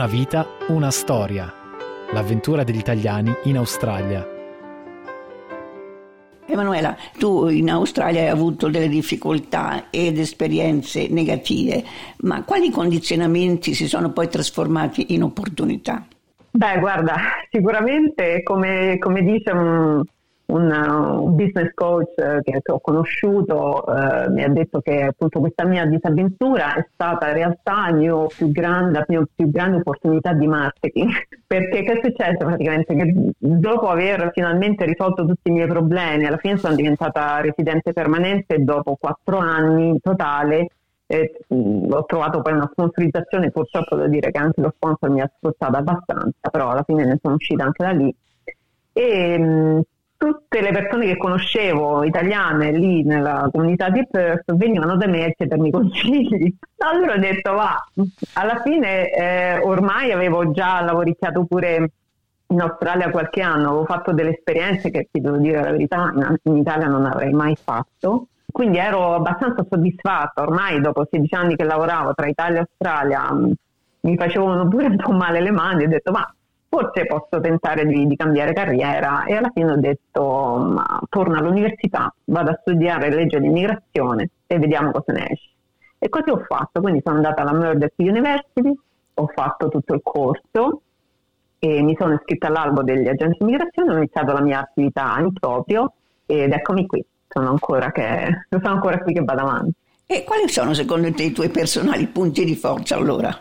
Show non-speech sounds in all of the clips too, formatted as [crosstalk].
Una vita, una storia. L'avventura degli italiani in Australia. Emanuela, tu in Australia hai avuto delle difficoltà ed esperienze negative, ma quali condizionamenti si sono poi trasformati in opportunità? Beh, guarda, sicuramente come, come dice un, un, un business coach eh, che, ho conosciuto eh, mi ha detto che appunto questa mia disavventura è stata in realtà più grande, la mia più grande opportunità di marketing. [laughs] Perché che è successo? Praticamente che dopo aver finalmente risolto tutti i miei problemi alla fine sono diventata residente permanente dopo quattro anni in totale eh, ho trovato poi una sponsorizzazione purtroppo devo dire che anche lo sponsor mi ha sfruttato abbastanza però alla fine ne sono uscita anche da lì. E tutte le persone che conoscevo italiane lì nella comunità di Perth venivano da me a chiedermi consigli. [laughs] Allora ho detto, va, alla fine eh, ormai avevo già lavoricchiato pure in Australia qualche anno, avevo fatto delle esperienze che ti devo dire la verità, in, Italia non avrei mai fatto. Quindi ero abbastanza soddisfatta, ormai dopo 16 anni che lavoravo tra Italia e Australia mi facevano pure un po' male le mani, ho detto ma forse posso tentare di, di, cambiare carriera e alla fine ho detto ma torno all'università, vado a studiare legge di immigrazione e vediamo cosa ne esce. E così ho fatto, quindi sono andata alla Murdoch University, ho fatto tutto il corso e mi sono iscritta all'albo degli agenti di immigrazione, ho iniziato la mia attività in proprio ed eccomi qui, sono ancora, che, sono ancora qui che vado avanti. E quali sono secondo te i tuoi personali punti di forza allora?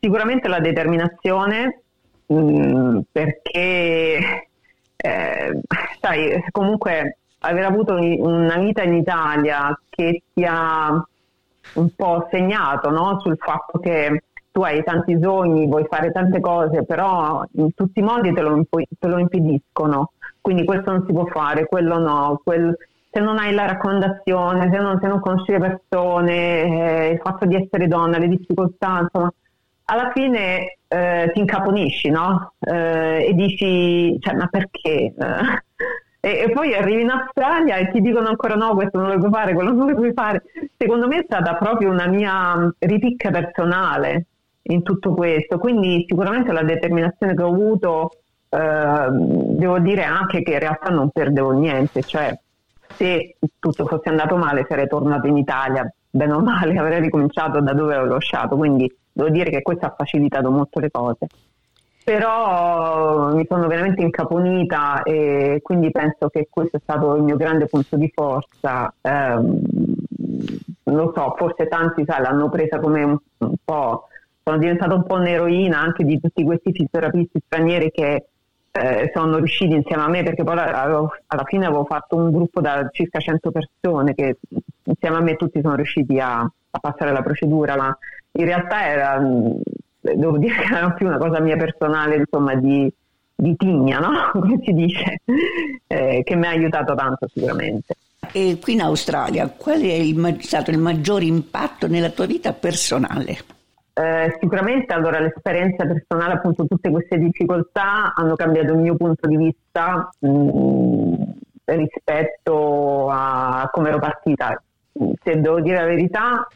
Sicuramente la determinazione, Mm, perché eh, sai, comunque aver avuto una vita in Italia che ti ha un po' segnato no? sul fatto che tu hai tanti sogni, vuoi fare tante cose, però in tutti i modi te lo, te lo impediscono. Quindi questo non si può fare, quello no, quel, se non hai la raccomandazione, se non, se non conosci le persone, eh, il fatto di essere donna, le difficoltà, insomma, alla fine eh, ti incaponisci, no? Eh, e dici, cioè, ma perché? [laughs] E, e, poi arrivi in Australia e ti dicono ancora no, questo non lo puoi fare, quello non lo puoi fare. Secondo me è stata proprio una mia ripicca personale in tutto questo, quindi sicuramente la determinazione che ho avuto, eh, devo dire anche che in realtà non perdevo niente, cioè se tutto fosse andato male sarei tornato in Italia, bene o male [laughs] avrei ricominciato da dove ho lasciato, quindi devo dire che questo ha facilitato molto le cose. Però mi sono veramente incaponita e quindi penso che questo è stato il mio grande punto di forza. Eh, non so, forse tanti sai, l'hanno presa come un, un po', sono diventata un po' un'eroina anche di tutti questi fisioterapisti stranieri che eh, sono riusciti insieme a me perché poi avevo, alla fine avevo fatto un gruppo da circa 100 persone che insieme a me tutti sono riusciti a, a passare la procedura, ma in realtà era, mm, devo dire che era più una cosa mia personale, insomma, di, di tigna, no? [laughs] Come si dice, eh, che mi ha aiutato tanto sicuramente. E qui in Australia, qual è il, stato il maggior impatto nella tua vita personale? Eh, sicuramente allora l'esperienza personale, appunto tutte queste difficoltà hanno cambiato il mio punto di vista mh, mm, rispetto a come ero partita. Se devo dire la verità,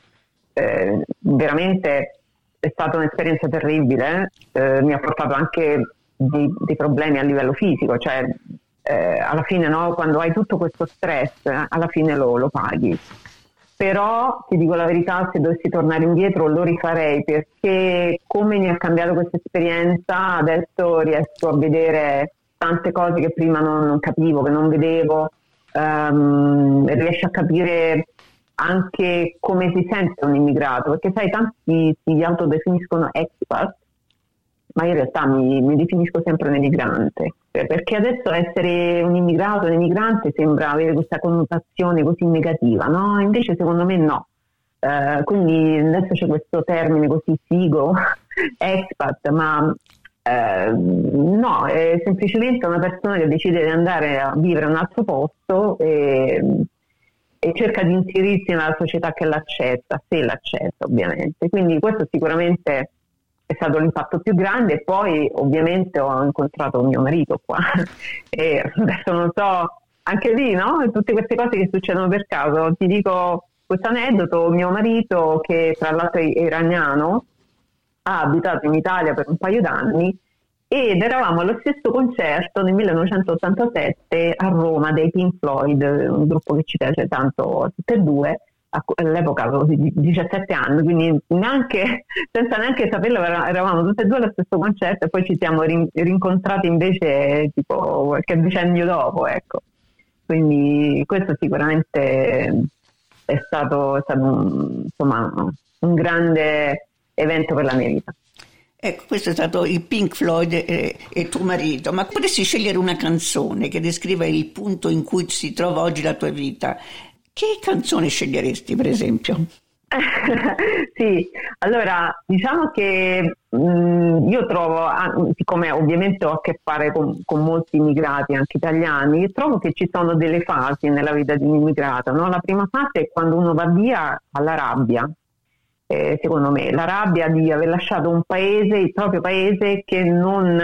eh, veramente è stata un'esperienza terribile, eh, mi ha portato anche dei, dei, problemi a livello fisico, cioè eh, alla fine no, quando hai tutto questo stress, alla fine lo, lo paghi. Però ti dico la verità, se dovessi tornare indietro lo rifarei perché come mi ha cambiato questa esperienza, adesso riesco a vedere tante cose che prima non, non capivo, che non vedevo, um, riesci a capire anche come si sente un immigrato, perché sai, tanti si autodefiniscono expat, ma in realtà mi, mi definisco sempre un emigrante, perché adesso essere un immigrato, un emigrante sembra avere questa connotazione così negativa, no? Invece secondo me no. Uh, quindi adesso c'è questo termine così figo, [laughs] expat, ma uh, no, è semplicemente una persona che decide di andare a vivere in un altro posto e, e, cerca di inserirsi nella società che l'accetta, se l'accetta ovviamente. Quindi questo sicuramente è stato l'impatto più grande e poi ovviamente ho incontrato mio marito qua [laughs] e adesso non so, anche lì no? Tutte queste cose che succedono per caso, ti dico questo aneddoto, mio marito, che tra l'altro è iraniano, ha abitato in Italia per un paio d'anni ed eravamo allo stesso concerto nel 1987 a Roma dei Pink Floyd, un gruppo che ci piace tanto tutte e due, all'epoca avevo 17 anni, quindi neanche, [laughs] senza neanche saperlo eravamo tutte e due allo stesso concerto e poi ci siamo rincontrati invece tipo qualche decennio dopo, ecco. Quindi questo sicuramente è stato, è stato un, insomma, un grande evento per la mia vita. Ecco, questo è stato il Pink Floyd e, e, tuo marito, ma potessi scegliere una canzone che descriva il punto in cui si trova oggi la tua vita, che canzone sceglieresti per esempio? [laughs] sì, allora diciamo che mh, mm, io trovo, siccome ovviamente ho a che fare con, con, molti immigrati, anche italiani, trovo che ci sono delle fasi nella vita di un immigrato. No? La prima fase è quando uno va via alla rabbia, eh, secondo me, la rabbia di aver lasciato un paese, il proprio paese, che non,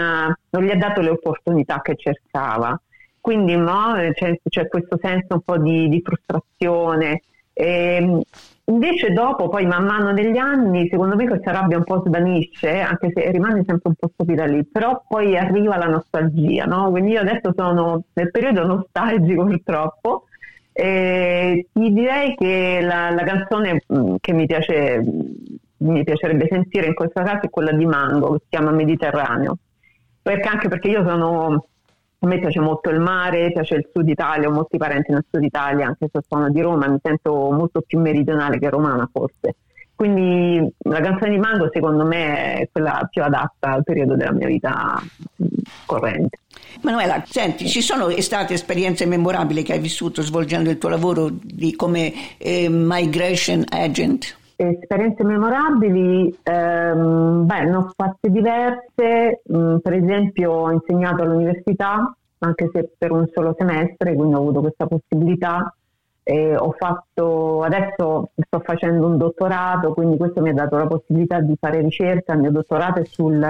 non gli ha dato le opportunità che cercava. Quindi no, c'è, c'è, questo senso un po' di, di frustrazione. E, ehm, Invece dopo, poi man mano negli anni, secondo me questa rabbia un po' svanisce, anche se rimane sempre un po' stupida lì, però poi arriva la nostalgia, no? Quindi io adesso sono nel periodo nostalgico purtroppo, e ti direi che la, la canzone mm, che mi, piace, mi piacerebbe sentire in questo caso è quella di Mango, che si chiama Mediterraneo, perché anche perché io sono a me piace molto il mare, piace il sud Italia, ho molti parenti nel sud Italia, anche se sono di Roma, mi sento molto più meridionale che romana forse. Quindi la canzone di Mango secondo me è quella più adatta al periodo della mia vita mm, corrente. Manuela, senti, ci sono state esperienze memorabili che hai vissuto svolgendo il tuo lavoro di, come eh, migration agent? Esperienze memorabili, ehm, beh, ne ho fatte diverse, mm, per esempio ho insegnato all'università, anche se per un solo semestre, quindi ho avuto questa possibilità. E ho fatto, adesso sto facendo un dottorato, quindi questo mi ha dato la possibilità di fare ricerca. Il mio dottorato è sul,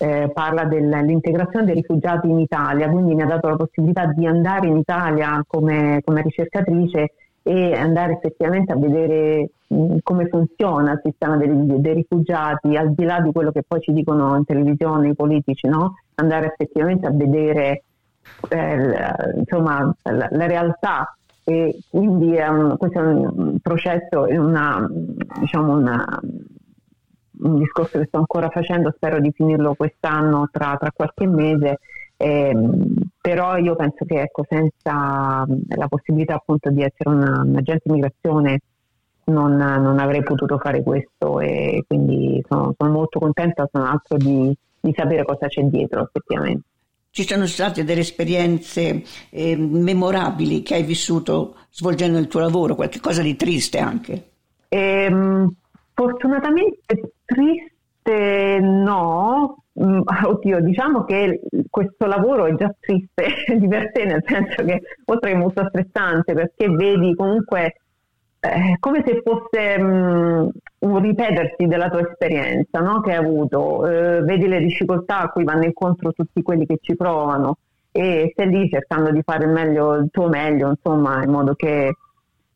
eh, parla dell'integrazione dei rifugiati in Italia, quindi mi ha dato la possibilità di andare in Italia come, come ricercatrice e andare effettivamente a vedere mh, come funziona il sistema dei, dei, rifugiati, al di là di quello che poi ci dicono in televisione i politici, no? andare effettivamente a vedere eh, insomma, la, la, realtà e quindi un, questo è un processo, una, diciamo una, un discorso che sto ancora facendo, spero di finirlo quest'anno tra, tra qualche mese eh, però io penso che ecco, senza la possibilità appunto di essere una, un agente immigrazione non, non, avrei potuto fare questo e quindi sono, sono molto contenta tra l'altro di, di, sapere cosa c'è dietro effettivamente. Ci sono state delle esperienze eh, memorabili che hai vissuto svolgendo il tuo lavoro, qualcosa di triste anche? Eh, fortunatamente triste no, Mm, oddio, diciamo che questo lavoro è già triste [laughs] di per sé, nel senso che oltre che molto stressante, perché vedi comunque eh, come se fosse mh, mm, un ripetersi della tua esperienza no? che hai avuto, eh, vedi le difficoltà a cui vanno incontro tutti quelli che ci provano e stai lì cercando di fare il, meglio, il tuo meglio, insomma, in modo che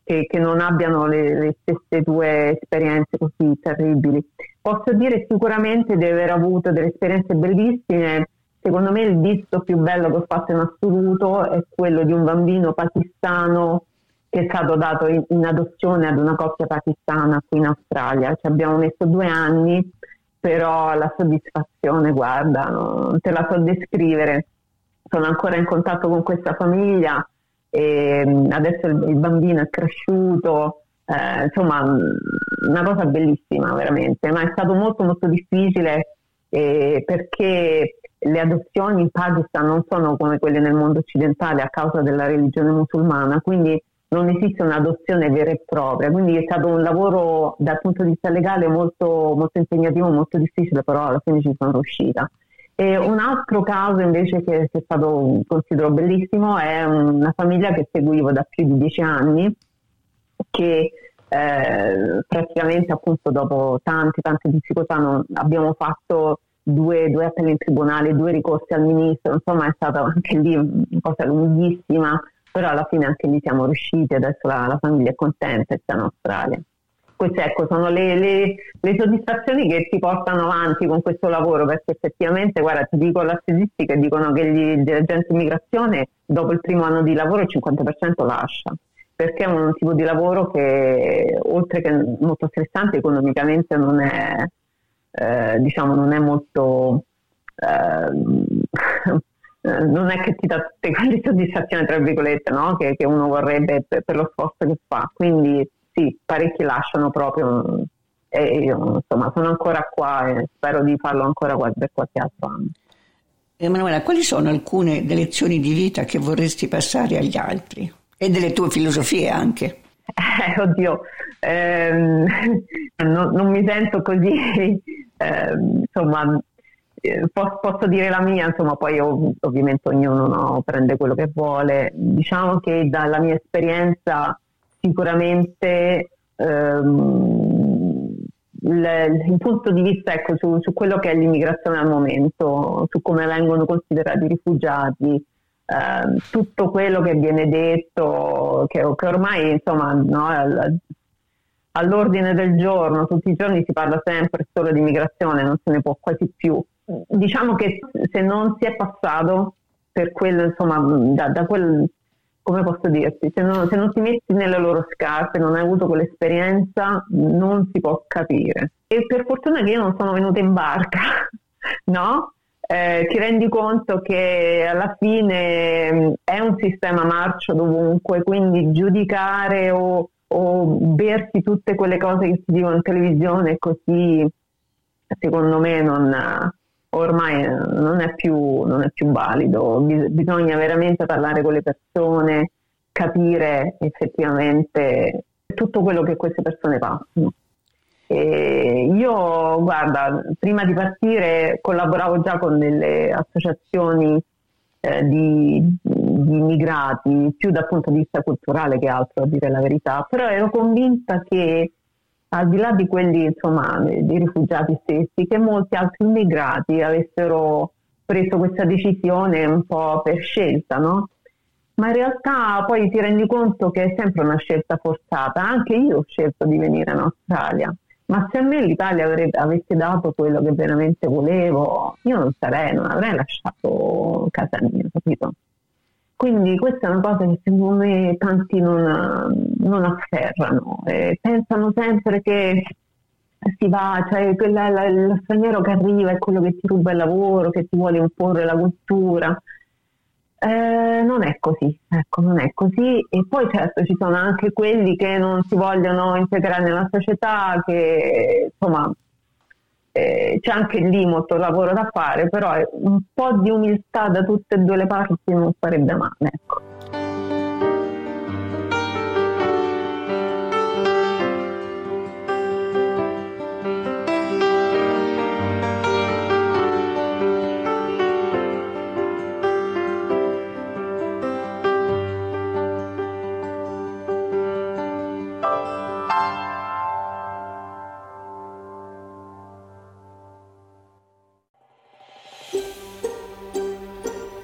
che, che non abbiano le, le, stesse tue esperienze così terribili. Posso dire sicuramente di aver avuto delle esperienze bellissime. Secondo me il visto più bello che ho fatto in assoluto è quello di un bambino pakistano che è stato dato in, in adozione ad una coppia pakistana qui in Australia. Ci abbiamo messo due anni, però la soddisfazione, guarda, non te la so descrivere. Sono ancora in contatto con questa famiglia e mm, adesso il, bambino è cresciuto, eh, insomma mm, una cosa bellissima veramente, ma è stato molto molto difficile eh, perché le adozioni in Pakistan non sono come quelle nel mondo occidentale a causa della religione musulmana, quindi non esiste un'adozione vera e propria, quindi è stato un lavoro dal punto di vista legale molto, molto impegnativo, molto difficile, però alla fine ci sono riuscita. E un altro caso invece che, è stato, considero bellissimo, è una famiglia che seguivo da più di dieci anni, che eh, praticamente appunto dopo tante tante difficoltà non, abbiamo fatto due, due, appelli in tribunale, due ricorsi al ministro, insomma è stata anche lì una cosa lunghissima, però alla fine anche lì siamo riusciti, adesso la, la famiglia è contenta e sta in Australia queste ecco, sono le, le, le, soddisfazioni che ti portano avanti con questo lavoro, perché effettivamente, guarda, ti dico le statistiche, dicono che gli, gli agenti di immigrazione dopo il primo anno di lavoro il 50% lascia, perché è un tipo di lavoro che oltre che molto stressante economicamente non è, eh, diciamo, non è molto... Eh, [laughs] non è che ti dà tutte quelle soddisfazioni, tra virgolette, no? che, che, uno vorrebbe per, per, lo sforzo che fa. Quindi sì, parecchi lasciano proprio e io insomma sono ancora qua e spero di farlo ancora per qualche altro anno. Emanuela, quali sono alcune lezioni di vita che vorresti passare agli altri e delle tue filosofie anche? Eh, [laughs] oddio, ehm, [laughs] non, non, mi sento così, [laughs] ehm, insomma, eh, posso, posso, dire la mia, insomma, poi ov- ovviamente ognuno no, prende quello che vuole. Diciamo che dalla mia esperienza sicuramente ehm, il, punto di vista ecco, su, su, quello che è l'immigrazione al momento, su come vengono considerati i rifugiati, eh, tutto quello che viene detto, che, che ormai insomma, no, al, all'ordine del giorno, tutti i giorni si parla sempre solo di immigrazione, non se ne può quasi più. Diciamo che se non si è passato per quello, insomma, da, da quel come posso dirti, se non, se non, ti metti nelle loro scarpe, non hai avuto quell'esperienza, non si può capire. E per fortuna che io non sono venuta in barca, [laughs] no? Eh, ti rendi conto che alla fine mm, è un sistema marcio dovunque, quindi giudicare o, o bersi tutte quelle cose che si dicono in televisione così, secondo me non, ormai eh, non è più, non è più valido, bisogna veramente parlare con le persone, capire effettivamente tutto quello che queste persone passano. E io, guarda, prima di partire collaboravo già con delle associazioni eh, di, di, immigrati, più dal punto di vista culturale che altro, a dire la verità, però ero convinta che al di là di quelli insomma dei rifugiati stessi, che molti altri immigrati avessero preso questa decisione un po' per scelta, no? Ma in realtà poi ti rendi conto che è sempre una scelta forzata. Anche io ho scelto di venire in Australia, ma se a me l'Italia avrebbe, avesse dato quello che veramente volevo, io non sarei, non avrei lasciato casa mia, capito? Quindi questa è una cosa che secondo me tanti non, non afferrano, e pensano sempre che si va, cioè quella, la, lo straniero che arriva è quello che ti ruba il lavoro, che ti vuole imporre la cultura. Eh, non è così, ecco, non è così. E poi certo ci sono anche quelli che non si vogliono integrare nella società, che insomma eh, c'è anche lì molto lavoro da fare, però un po' di umiltà da tutte e due le parti non farebbe male. Ecco.